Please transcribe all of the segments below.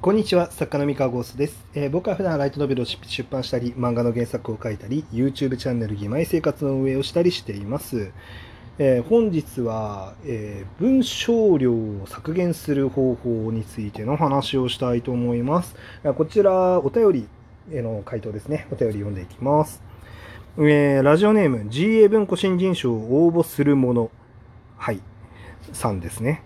こんにちは、作家の三河ゴーストです、えー、僕は普段ライトノベルを出版したり、漫画の原作を書いたり、YouTube チャンネル義妹生活の運営をしたりしています。えー、本日は、えー、文章量を削減する方法についての話をしたいと思います。こちら、お便りへの回答ですね。お便り読んでいきます。えー、ラジオネーム、GA 文庫新人賞を応募するもの、はい、さんですね。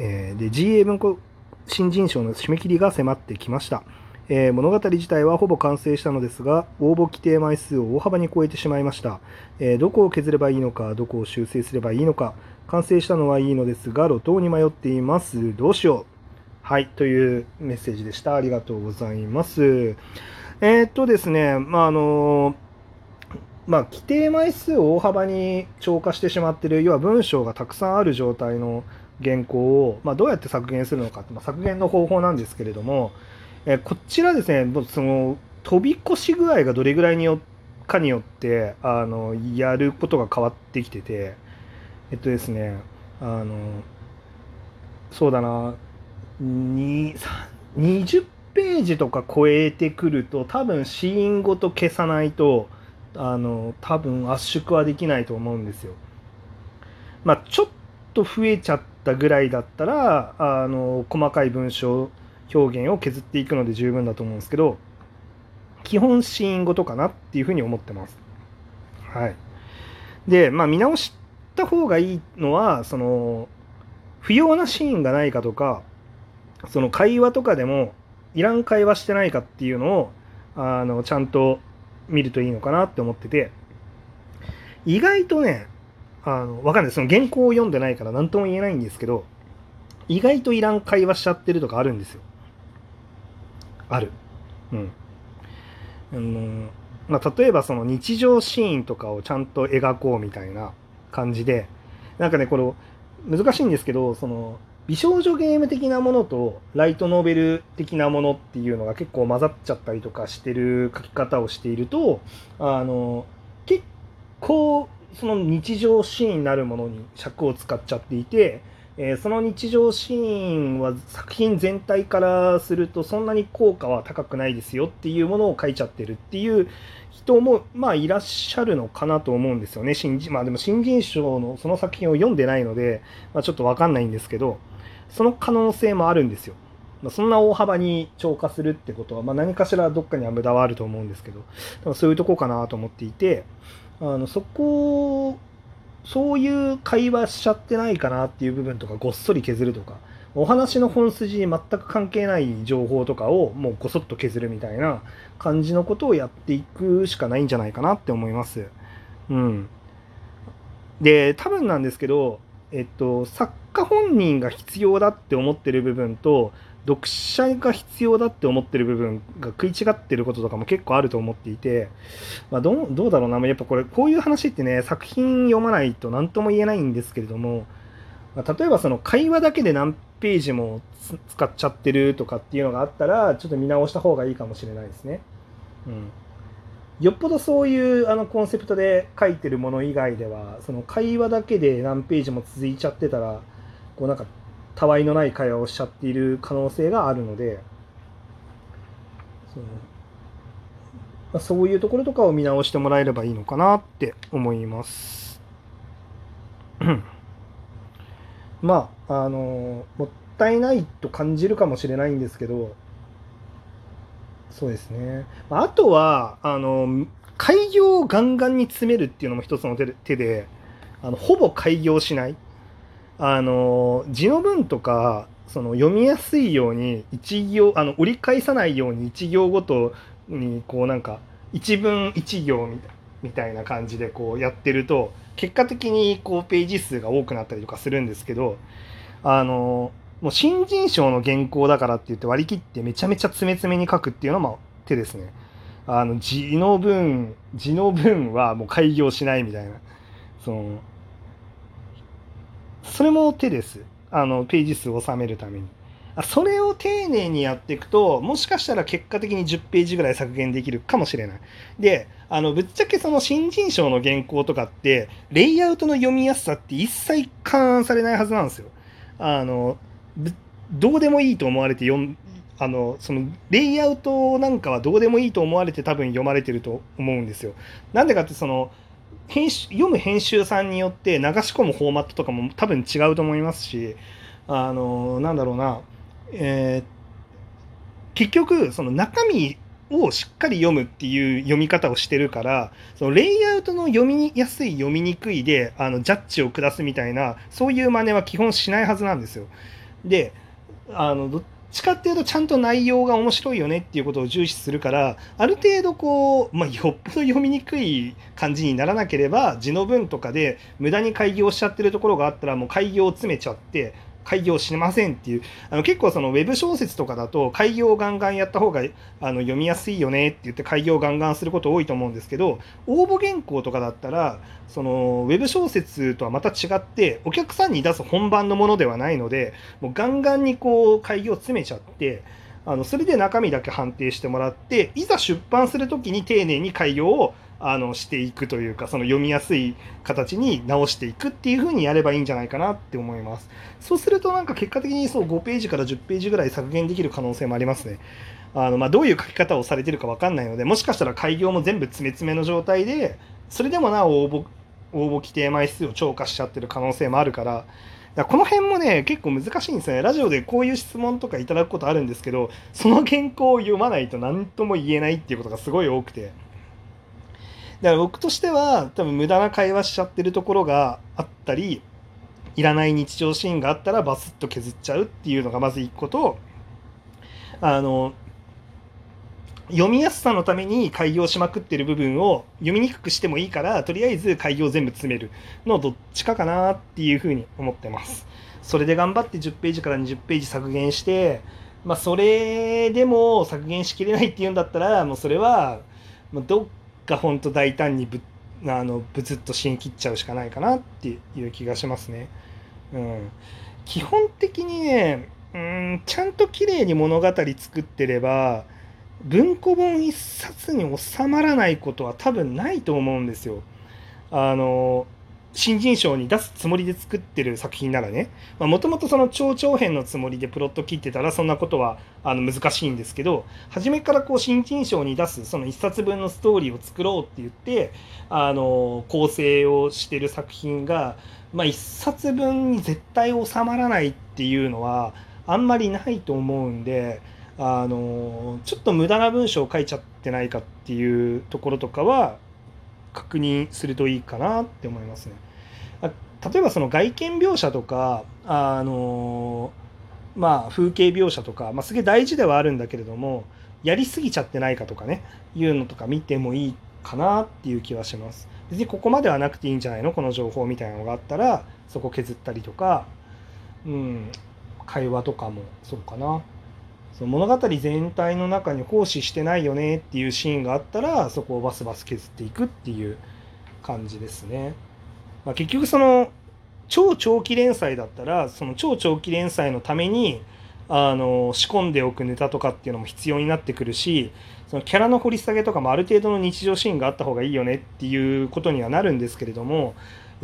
えー、で、GA 文庫新人賞の締め切りが迫ってきました。えー、物語自体はほぼ完成したのですが、応募規定枚数を大幅に超えてしまいました。えー、どこを削ればいいのか、どこを修正すればいいのか、完成したのはいいのですが、路頭に迷っています。どうしよう。はい、というメッセージでした。ありがとうございます。えー、っとですね、まあ、あのまあ、規定枚数を大幅に超過してしまっている、要は文章がたくさんある状態の原稿を、まあ、どうやって削減するのか、まあ、削減の方法なんですけれども、えー、こちらですね、その飛び越し具合がどれぐらいによかによってあのやることが変わってきてて、えっとですね、あのそうだな、20ページとか超えてくると、多分シーンごと消さないと、あの多分圧縮はできないと思うんですよ。まあ、ちょっと増えちゃったぐらいだったらあの細かい文章表現を削っていくので十分だと思うんですけど基本シーンごとかなっていうふうに思ってます。はい、でまあ見直した方がいいのはその不要なシーンがないかとかその会話とかでもいらん会話してないかっていうのをあのちゃんと見るといいのかなって思ってて意外とねあの、わかんない。その原稿を読んでないから何とも言えないんですけど、意外といらん会話しちゃってるとかあるんですよ。ある。うん。あのまあ、例えばその日常シーンとかをちゃんと描こうみたいな感じで、なんかね、これ難しいんですけど、その美少女ゲーム的なものとライトノベル的なものっていうのが結構混ざっちゃったりとかしてる書き方をしていると、あの、結構その日常シーンなるものに尺を使っちゃっていて、えー、その日常シーンは作品全体からするとそんなに効果は高くないですよっていうものを書いちゃってるっていう人もまあいらっしゃるのかなと思うんですよね新人まあでも新人賞のその作品を読んでないので、まあ、ちょっと分かんないんですけどその可能性もあるんですよ。まあ、そんな大幅に超過するってことは、まあ、何かしらどっかには無駄はあると思うんですけどそういうとこかなと思っていてあのそこそういう会話しちゃってないかなっていう部分とかごっそり削るとかお話の本筋に全く関係ない情報とかをもうごそっと削るみたいな感じのことをやっていくしかないんじゃないかなって思います。うん。で、多分なんですけど、えっと、作家本人が必要だって思ってる部分と、読者が必要だって思ってる部分が食い違ってることとかも結構あると思っていて、まあ、どうだろうなやっぱこれこういう話ってね作品読まないと何とも言えないんですけれども、まあ、例えばその会話だけで何ページも使っちゃってるとかっていうのがあったらちょっと見直した方がいいかもしれないですね。うんよっぽどそういうあのコンセプトで書いてるもの以外ではその会話だけで何ページも続いちゃってたらこうなんかたわいのない会話をしちゃっている可能性があるのでその、まあ、そういうところとかを見直してもらえればいいのかなって思います。まああのもったいないと感じるかもしれないんですけどそうですね。あとはあの開業をガンガンに詰めるっていうのも一つの手であのほぼ開業しない。あの字の文とかその読みやすいように一行あの折り返さないように一行ごとにこうなんか一文一行みたいな感じでこうやってると結果的にこうページ数が多くなったりとかするんですけどあのもう新人賞の原稿だからって言って割り切ってめちゃめちゃ詰め詰めに書くっていうのも手ですね。あの字の文字の文はもう開業しないみたいなそのそれも手です。あの、ページ数を収めるために。それを丁寧にやっていくと、もしかしたら結果的に10ページぐらい削減できるかもしれない。で、あの、ぶっちゃけその新人賞の原稿とかって、レイアウトの読みやすさって一切勘案されないはずなんですよ。あの、どうでもいいと思われて読んあのそのレイアウトなんかはどうでもいいと思われて多分読まれてると思うんですよ。なんでかってその編集読む編集さんによって流し込むフォーマットとかも多分違うと思いますしあのなんだろうな、えー、結局その中身をしっかり読むっていう読み方をしてるからそのレイアウトの読みやすい読みにくいであのジャッジを下すみたいなそういう真似は基本しないはずなんですよ。であのどちかっていうとちゃんと内容が面白いよねっていうことを重視するからある程度こう、まあ、よっぽど読みにくい感じにならなければ字の文とかで無駄に開業しちゃってるところがあったらもう開業を詰めちゃって開業しませんっていうあの結構そのウェブ小説とかだと開業をガンガンやった方があの読みやすいよねって言って開業をガンガンすること多いと思うんですけど応募原稿とかだったらそのウェブ小説とはまた違ってお客さんに出す本番のものではないのでもうガンガンにこう開業を詰めちゃってあのそれで中身だけ判定してもらっていざ出版する時に丁寧に開業をあのしていくというかその読みやすい形に直していくっていう風にやればいいんじゃないかなって思います。そうするとなんか結果的にそう5ページから10ページぐらい削減できる可能性もありますね。あのまあどういう書き方をされてるか分かんないのでもしかしたら開業も全部詰め詰めの状態でそれでもなお応募応募規定枚数を超過しちゃってる可能性もあるからこの辺もね結構難しいんですよね。ラジオでこういう質問とかいただくことあるんですけどその原稿を読まないと何とも言えないっていうことがすごい多くて。だから僕としては多分無駄な会話しちゃってるところがあったりいらない日常シーンがあったらバスッと削っちゃうっていうのがまず一個とあの読みやすさのために開業しまくってる部分を読みにくくしてもいいからとりあえず開業全部詰めるのどっちかかなっていうふうに思ってます。それで頑張って10ページから20ページ削減してまあそれでも削減しきれないっていうんだったらもうそれはどっが本当大胆にぶあのブツッと芯切っちゃうしかないかなっていう気がしますね。うん、基本的にねうんちゃんと綺麗に物語作ってれば文庫本一冊に収まらないことは多分ないと思うんですよ。あの新人賞に出すつもりで作ってる作品ならねもともとその超長編のつもりでプロット切ってたらそんなことはあの難しいんですけど初めからこう新人賞に出すその1冊分のストーリーを作ろうって言ってあの構成をしてる作品が、まあ、1冊分に絶対収まらないっていうのはあんまりないと思うんで。あのちょっと無駄な文章を書いちゃってないかっていうところとかは確認するといいかなって思いますね。例えばその外見描写とかあのまあ風景描写とか、まあ、すげえ大事ではあるんだけれどもやりすぎちゃってないかとかねいうのとか見てもいいかなっていう気はします。別にここまではなくていいんじゃないの？この情報みたいなのがあったらそこ削ったりとか、うん、会話とかもそうかな。その物語全体の中に奉仕してないよねっていうシーンがあったらそこをバスバス削っていくっていう感じですね。まあ、結局その超長期連載だったらその超長期連載のためにあの仕込んでおくネタとかっていうのも必要になってくるしそのキャラの掘り下げとかもある程度の日常シーンがあった方がいいよねっていうことにはなるんですけれども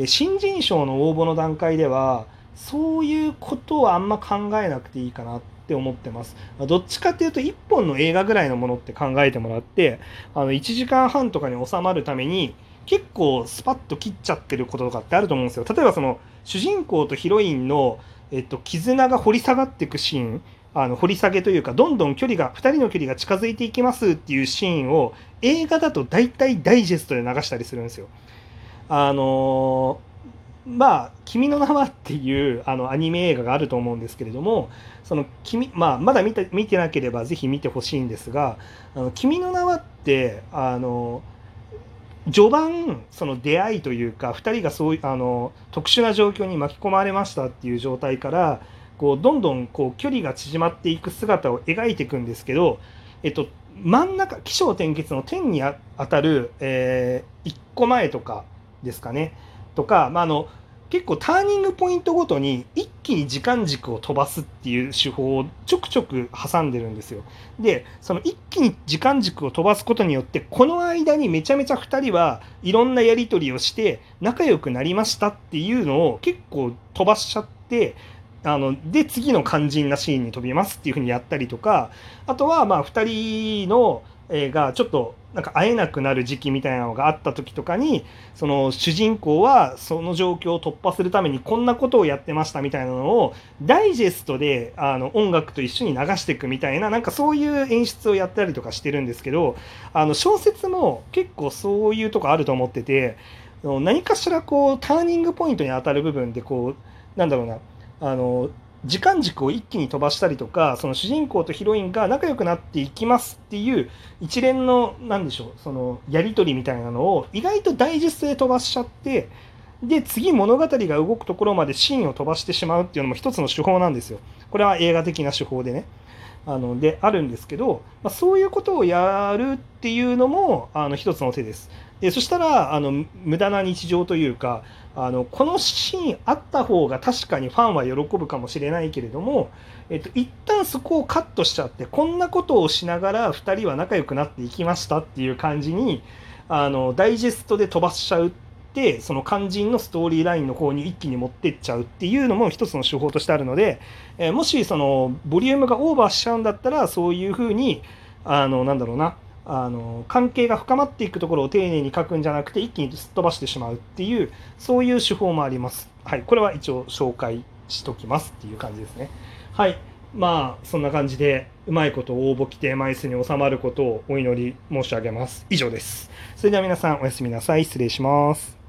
新人賞の応募の段階ではそういうことはあんま考えなくていいかなってって思ってます。どっちかっていうと1本の映画ぐらいのものって考えてもらってあの1時間半とかに収まるために結構スパッと切っちゃってることとかってあると思うんですよ。例えばその主人公とヒロインの、えっと、絆が掘り下がっていくシーンあの掘り下げというかどんどん距離が2人の距離が近づいていきますっていうシーンを映画だと大体ダイジェストで流したりするんですよ。あのーまあ「君の名は」っていうあのアニメ映画があると思うんですけれどもその君、まあ、まだ見て見てなければぜひ見てほしいんですが「あの君の名は」ってあの序盤その出会いというか2人がそうあの特殊な状況に巻き込まれましたっていう状態からこうどんどんこう距離が縮まっていく姿を描いていくんですけど、えっと、真ん中起承転結の天にあたる、えー、1個前とかですかね。とか、まあ、あの結構ターニングポイントごとに一気に時間軸を飛ばすっていう手法をちょくちょく挟んでるんですよ。でその一気に時間軸を飛ばすことによってこの間にめちゃめちゃ2人はいろんなやり取りをして仲良くなりましたっていうのを結構飛ばしちゃってあので次の肝心なシーンに飛びますっていうふうにやったりとかあとはまあ2人の、えー、がちょっとなんか会えなくなる時期みたいなのがあった時とかにその主人公はその状況を突破するためにこんなことをやってましたみたいなのをダイジェストであの音楽と一緒に流していくみたいななんかそういう演出をやったりとかしてるんですけどあの小説も結構そういうとこあると思ってて何かしらこうターニングポイントに当たる部分でこうなんだろうなあの時間軸を一気に飛ばしたりとかその主人公とヒロインが仲良くなっていきますっていう一連の何でしょうそのやり取りみたいなのを意外とダイジェストで飛ばしちゃってで次物語が動くところまでシーンを飛ばしてしまうっていうのも一つの手法なんですよ。これは映画的な手法でね。あのであるんですけど、まあ、そういうことをやるっていうのもあの一つの手です。でそしたらあの無駄な日常というかあのこのシーンあった方が確かにファンは喜ぶかもしれないけれども、えっと、一旦そこをカットしちゃってこんなことをしながら2人は仲良くなっていきましたっていう感じにあのダイジェストで飛ばしちゃうってその肝心のストーリーラインの方に一気に持ってっちゃうっていうのも一つの手法としてあるので、え、もしそのボリュームがオーバーしちゃうんだったらそういうふうにあのなんだろうなあの関係が深まっていくところを丁寧に書くんじゃなくて一気にすっ飛ばしてしまうっていうそういう手法もあります。はい、これは一応紹介しときますっていう感じですね。はい、まあそんな感じでうまいこと応募規定枚数に収まることをお祈り申し上げます。以上です。それでは皆さんおやすみなさい。失礼します。